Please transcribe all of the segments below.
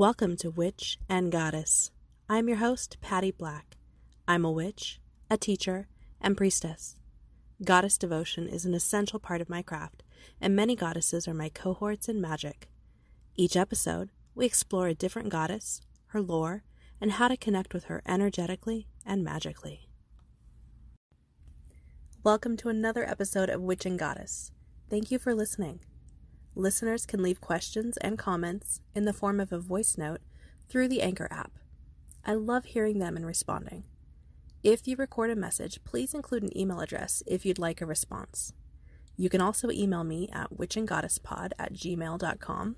Welcome to Witch and Goddess. I'm your host, Patty Black. I'm a witch, a teacher, and priestess. Goddess devotion is an essential part of my craft, and many goddesses are my cohorts in magic. Each episode, we explore a different goddess, her lore, and how to connect with her energetically and magically. Welcome to another episode of Witch and Goddess. Thank you for listening. Listeners can leave questions and comments in the form of a voice note through the Anchor app. I love hearing them and responding. If you record a message, please include an email address if you'd like a response. You can also email me at witchandgoddesspod at gmail.com,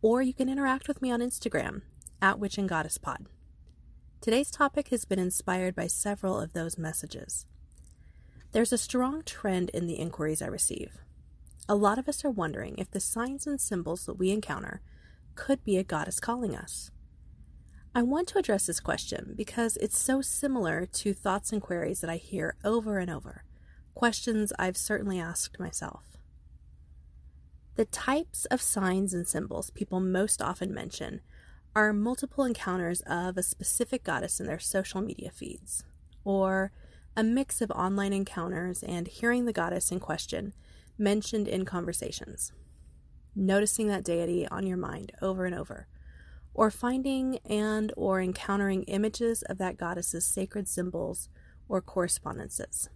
or you can interact with me on Instagram at witchandgoddesspod. Today's topic has been inspired by several of those messages. There's a strong trend in the inquiries I receive. A lot of us are wondering if the signs and symbols that we encounter could be a goddess calling us. I want to address this question because it's so similar to thoughts and queries that I hear over and over, questions I've certainly asked myself. The types of signs and symbols people most often mention are multiple encounters of a specific goddess in their social media feeds, or a mix of online encounters and hearing the goddess in question mentioned in conversations, noticing that deity on your mind over and over, or finding and or encountering images of that goddess's sacred symbols or correspondences.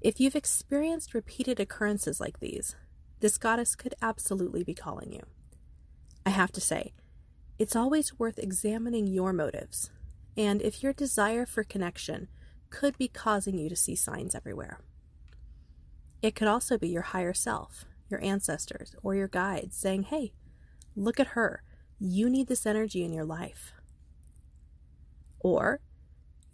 If you've experienced repeated occurrences like these, this goddess could absolutely be calling you. I have to say, it's always worth examining your motives, and if your desire for connection could be causing you to see signs everywhere. It could also be your higher self, your ancestors, or your guides saying, hey, look at her. You need this energy in your life. Or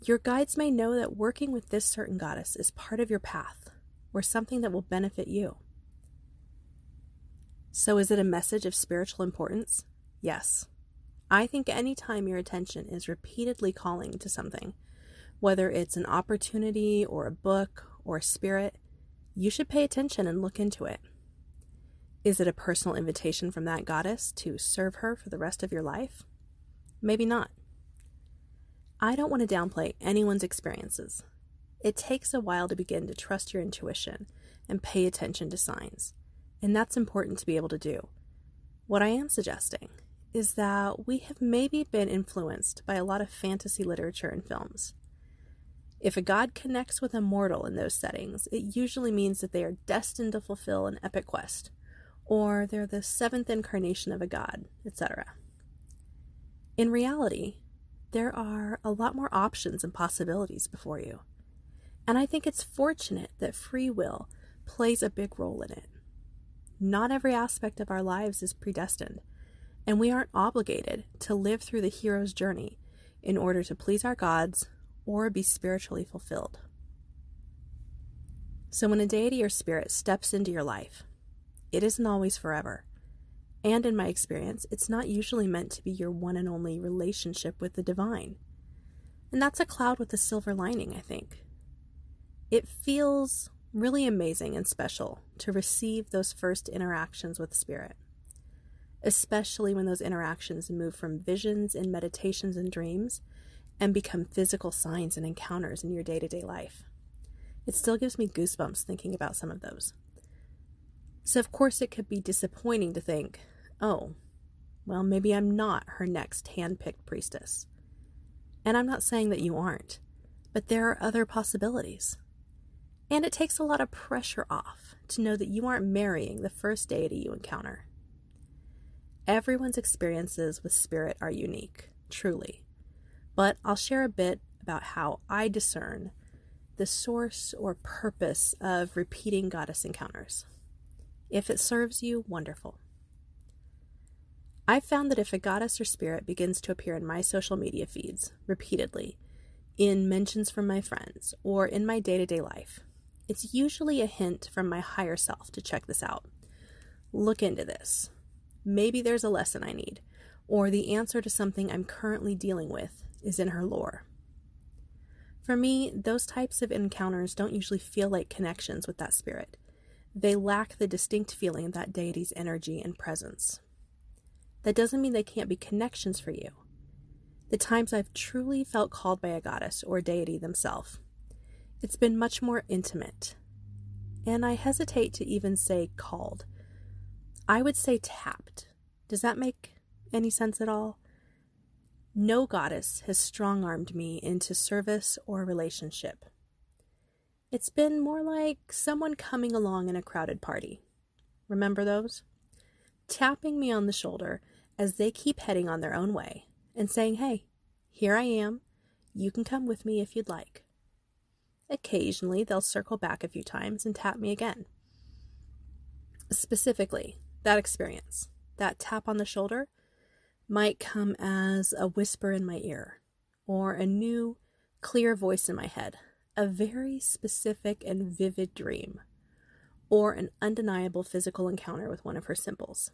your guides may know that working with this certain goddess is part of your path or something that will benefit you. So, is it a message of spiritual importance? Yes. I think anytime your attention is repeatedly calling to something, whether it's an opportunity or a book or a spirit, you should pay attention and look into it. Is it a personal invitation from that goddess to serve her for the rest of your life? Maybe not. I don't want to downplay anyone's experiences. It takes a while to begin to trust your intuition and pay attention to signs, and that's important to be able to do. What I am suggesting is that we have maybe been influenced by a lot of fantasy literature and films. If a god connects with a mortal in those settings, it usually means that they are destined to fulfill an epic quest, or they're the seventh incarnation of a god, etc. In reality, there are a lot more options and possibilities before you. And I think it's fortunate that free will plays a big role in it. Not every aspect of our lives is predestined, and we aren't obligated to live through the hero's journey in order to please our gods or be spiritually fulfilled. So, when a deity or spirit steps into your life, it isn't always forever. And in my experience, it's not usually meant to be your one and only relationship with the divine. And that's a cloud with a silver lining, I think. It feels really amazing and special to receive those first interactions with spirit, especially when those interactions move from visions and meditations and dreams and become physical signs and encounters in your day to day life. It still gives me goosebumps thinking about some of those. So, of course, it could be disappointing to think, oh, well, maybe I'm not her next hand picked priestess. And I'm not saying that you aren't, but there are other possibilities. And it takes a lot of pressure off to know that you aren't marrying the first deity you encounter. Everyone's experiences with spirit are unique, truly but I'll share a bit about how I discern the source or purpose of repeating goddess encounters. If it serves you, wonderful. I've found that if a goddess or spirit begins to appear in my social media feeds repeatedly, in mentions from my friends, or in my day to day life, it's usually a hint from my higher self to check this out. Look into this. Maybe there's a lesson I need, or the answer to something I'm currently dealing with is in her lore. For me, those types of encounters don't usually feel like connections with that spirit. They lack the distinct feeling of that deity's energy and presence. that doesn't mean they can't be connections for you. The times I've truly felt called by a goddess or deity themselves, it's been much more intimate. And I hesitate to even say called. I would say tapped. Does that make any sense at all? No goddess has strong armed me into service or relationship. It's been more like someone coming along in a crowded party. Remember those? Tapping me on the shoulder as they keep heading on their own way and saying, Hey, here I am. You can come with me if you'd like. Occasionally, they'll circle back a few times and tap me again. Specifically, that experience, that tap on the shoulder, might come as a whisper in my ear or a new, clear voice in my head, a very specific and vivid dream, or an undeniable physical encounter with one of her symbols.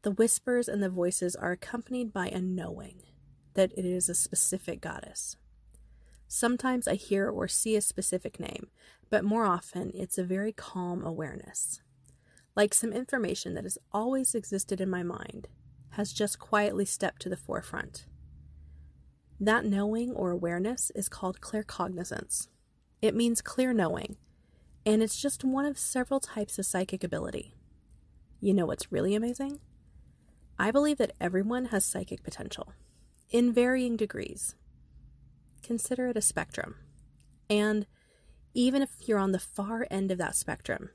The whispers and the voices are accompanied by a knowing that it is a specific goddess. Sometimes I hear or see a specific name, but more often it's a very calm awareness. Like some information that has always existed in my mind has just quietly stepped to the forefront. That knowing or awareness is called claircognizance. It means clear knowing, and it's just one of several types of psychic ability. You know what's really amazing? I believe that everyone has psychic potential in varying degrees. Consider it a spectrum. And even if you're on the far end of that spectrum,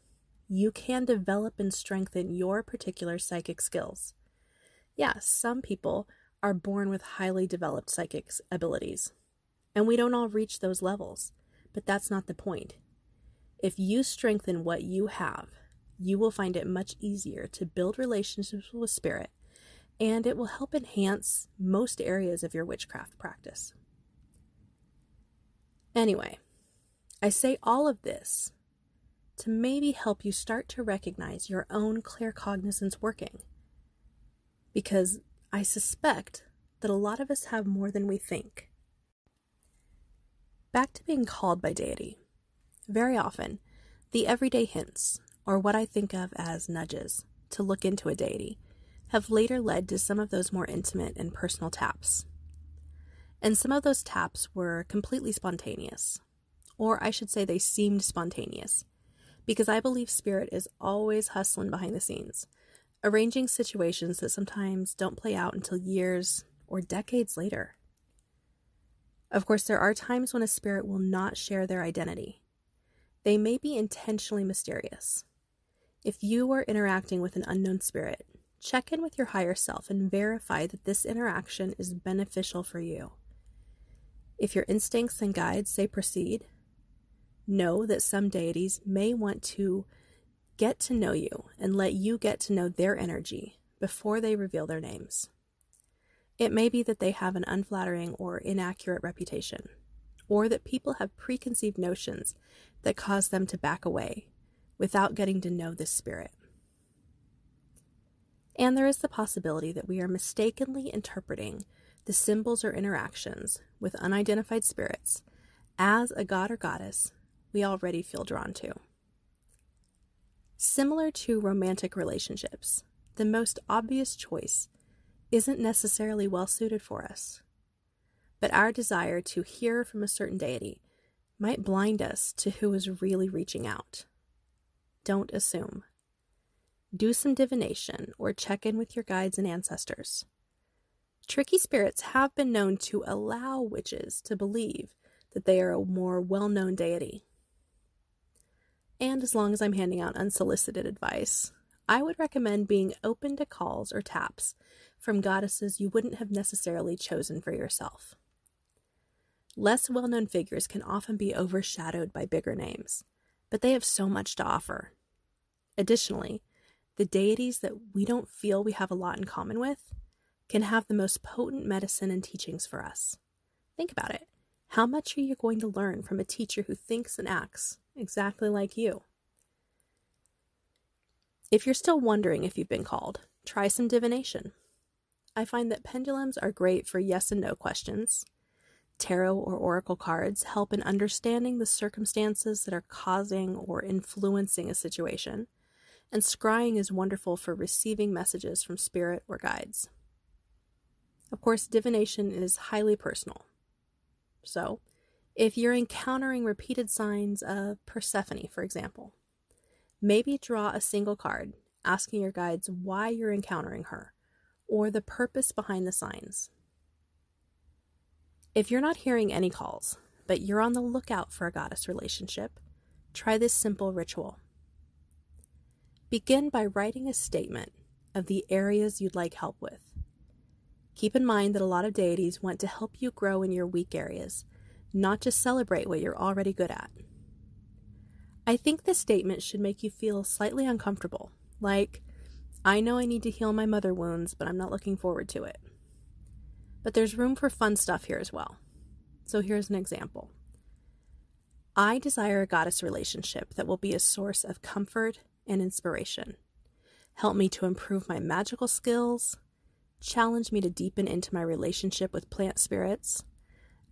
you can develop and strengthen your particular psychic skills. Yes, yeah, some people are born with highly developed psychic abilities, and we don't all reach those levels, but that's not the point. If you strengthen what you have, you will find it much easier to build relationships with spirit and it will help enhance most areas of your witchcraft practice. Anyway, I say all of this to maybe help you start to recognize your own claircognizance working. Because I suspect that a lot of us have more than we think. Back to being called by deity. Very often, the everyday hints, or what I think of as nudges, to look into a deity, have later led to some of those more intimate and personal taps. And some of those taps were completely spontaneous. Or I should say they seemed spontaneous. Because I believe spirit is always hustling behind the scenes, arranging situations that sometimes don't play out until years or decades later. Of course, there are times when a spirit will not share their identity. They may be intentionally mysterious. If you are interacting with an unknown spirit, Check in with your higher self and verify that this interaction is beneficial for you. If your instincts and guides say proceed, know that some deities may want to get to know you and let you get to know their energy before they reveal their names. It may be that they have an unflattering or inaccurate reputation, or that people have preconceived notions that cause them to back away without getting to know this spirit and there is the possibility that we are mistakenly interpreting the symbols or interactions with unidentified spirits as a god or goddess we already feel drawn to. Similar to romantic relationships, the most obvious choice isn't necessarily well suited for us. But our desire to hear from a certain deity might blind us to who is really reaching out. Don't assume do some divination, or check in with your guides and ancestors. Tricky spirits have been known to allow witches to believe that they are a more well known deity. And as long as I'm handing out unsolicited advice, I would recommend being open to calls or taps from goddesses you wouldn't have necessarily chosen for yourself. Less well known figures can often be overshadowed by bigger names, but they have so much to offer. Additionally, the deities that we don't feel we have a lot in common with can have the most potent medicine and teachings for us. Think about it. How much are you going to learn from a teacher who thinks and acts exactly like you? If you're still wondering if you've been called, try some divination. I find that pendulums are great for yes and no questions. Tarot or oracle cards help in understanding the circumstances that are causing or influencing a situation and scrying is wonderful for receiving messages from spirit or guides. Of course, divination is highly personal. So, if you're encountering repeated signs of Persephone, for example, maybe draw a single card asking your guides why you're encountering her or the purpose behind the signs. If you're not hearing any calls, but you're on the lookout for a goddess relationship, try this simple ritual. Begin by writing a statement of the areas you'd like help with. Keep in mind that a lot of deities want to help you grow in your weak areas, not just celebrate what you're already good at. I think this statement should make you feel slightly uncomfortable, like, I know I need to heal my mother wounds, but I'm not looking forward to it. But there's room for fun stuff here as well. So here's an example I desire a goddess relationship that will be a source of comfort and inspiration. Help me to improve my magical skills, challenge me to deepen into my relationship with plant spirits,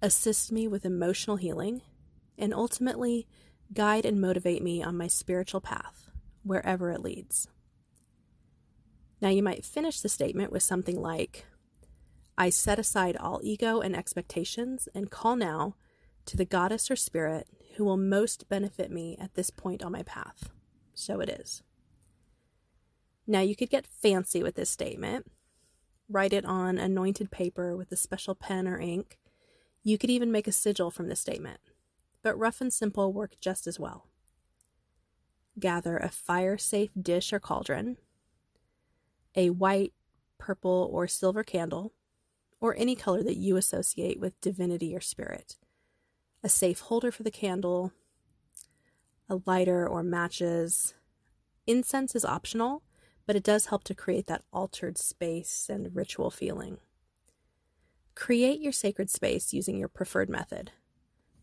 assist me with emotional healing, and ultimately guide and motivate me on my spiritual path, wherever it leads. Now, you might finish the statement with something like I set aside all ego and expectations and call now to the goddess or spirit who will most benefit me at this point on my path. So it is. Now, you could get fancy with this statement write it on anointed paper with a special pen or ink. You could even make a sigil from the statement, but rough and simple work just as well. Gather a fire safe dish or cauldron, a white, purple, or silver candle, or any color that you associate with divinity or spirit, a safe holder for the candle, a lighter or matches. Incense is optional, but it does help to create that altered space and ritual feeling. Create your sacred space using your preferred method.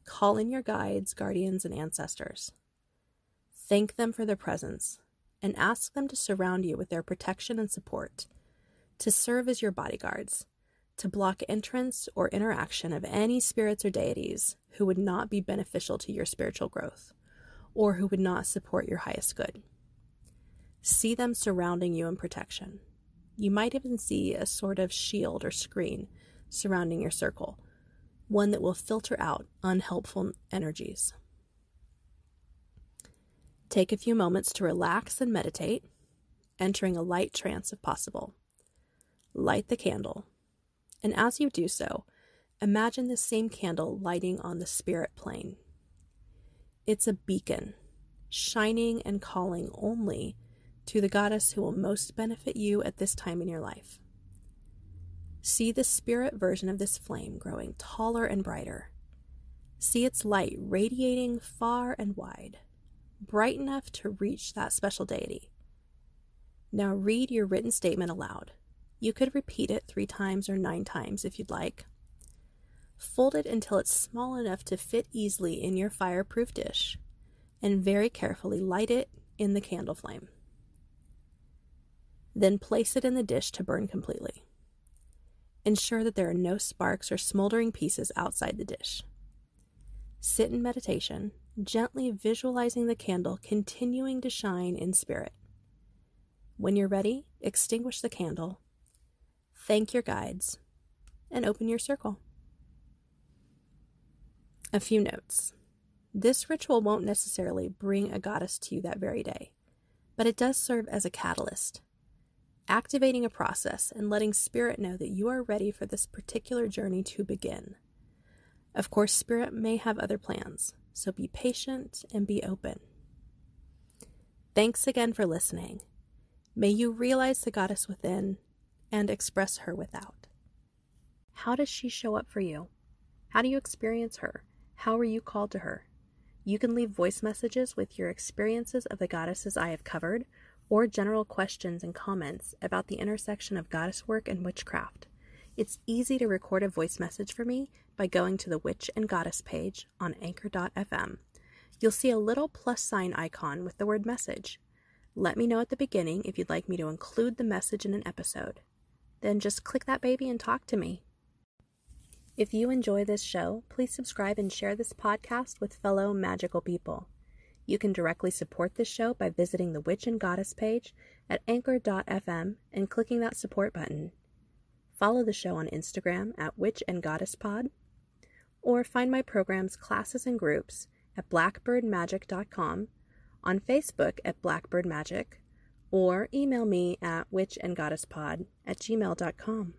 Call in your guides, guardians, and ancestors. Thank them for their presence and ask them to surround you with their protection and support, to serve as your bodyguards, to block entrance or interaction of any spirits or deities who would not be beneficial to your spiritual growth or who would not support your highest good. See them surrounding you in protection. You might even see a sort of shield or screen surrounding your circle, one that will filter out unhelpful energies. Take a few moments to relax and meditate, entering a light trance if possible. Light the candle, and as you do so, imagine the same candle lighting on the spirit plane. It's a beacon, shining and calling only to the goddess who will most benefit you at this time in your life. See the spirit version of this flame growing taller and brighter. See its light radiating far and wide, bright enough to reach that special deity. Now read your written statement aloud. You could repeat it three times or nine times if you'd like. Fold it until it's small enough to fit easily in your fireproof dish, and very carefully light it in the candle flame. Then place it in the dish to burn completely. Ensure that there are no sparks or smoldering pieces outside the dish. Sit in meditation, gently visualizing the candle continuing to shine in spirit. When you're ready, extinguish the candle, thank your guides, and open your circle. A few notes. This ritual won't necessarily bring a goddess to you that very day, but it does serve as a catalyst activating a process and letting Spirit know that you are ready for this particular journey to begin. Of course, Spirit may have other plans, so be patient and be open. Thanks again for listening. May you realize the goddess within and express her without. How does she show up for you? How do you experience her? How are you called to her? You can leave voice messages with your experiences of the goddesses I have covered or general questions and comments about the intersection of goddess work and witchcraft. It's easy to record a voice message for me by going to the Witch and Goddess page on anchor.fm. You'll see a little plus sign icon with the word message. Let me know at the beginning if you'd like me to include the message in an episode. Then just click that baby and talk to me. If you enjoy this show, please subscribe and share this podcast with fellow magical people. You can directly support this show by visiting the Witch and Goddess page at anchor.fm and clicking that support button. Follow the show on Instagram at Witch and Goddess Pod, or find my programs, classes, and groups at blackbirdmagic.com, on Facebook at Blackbird Magic, or email me at witchandgoddesspod at gmail.com.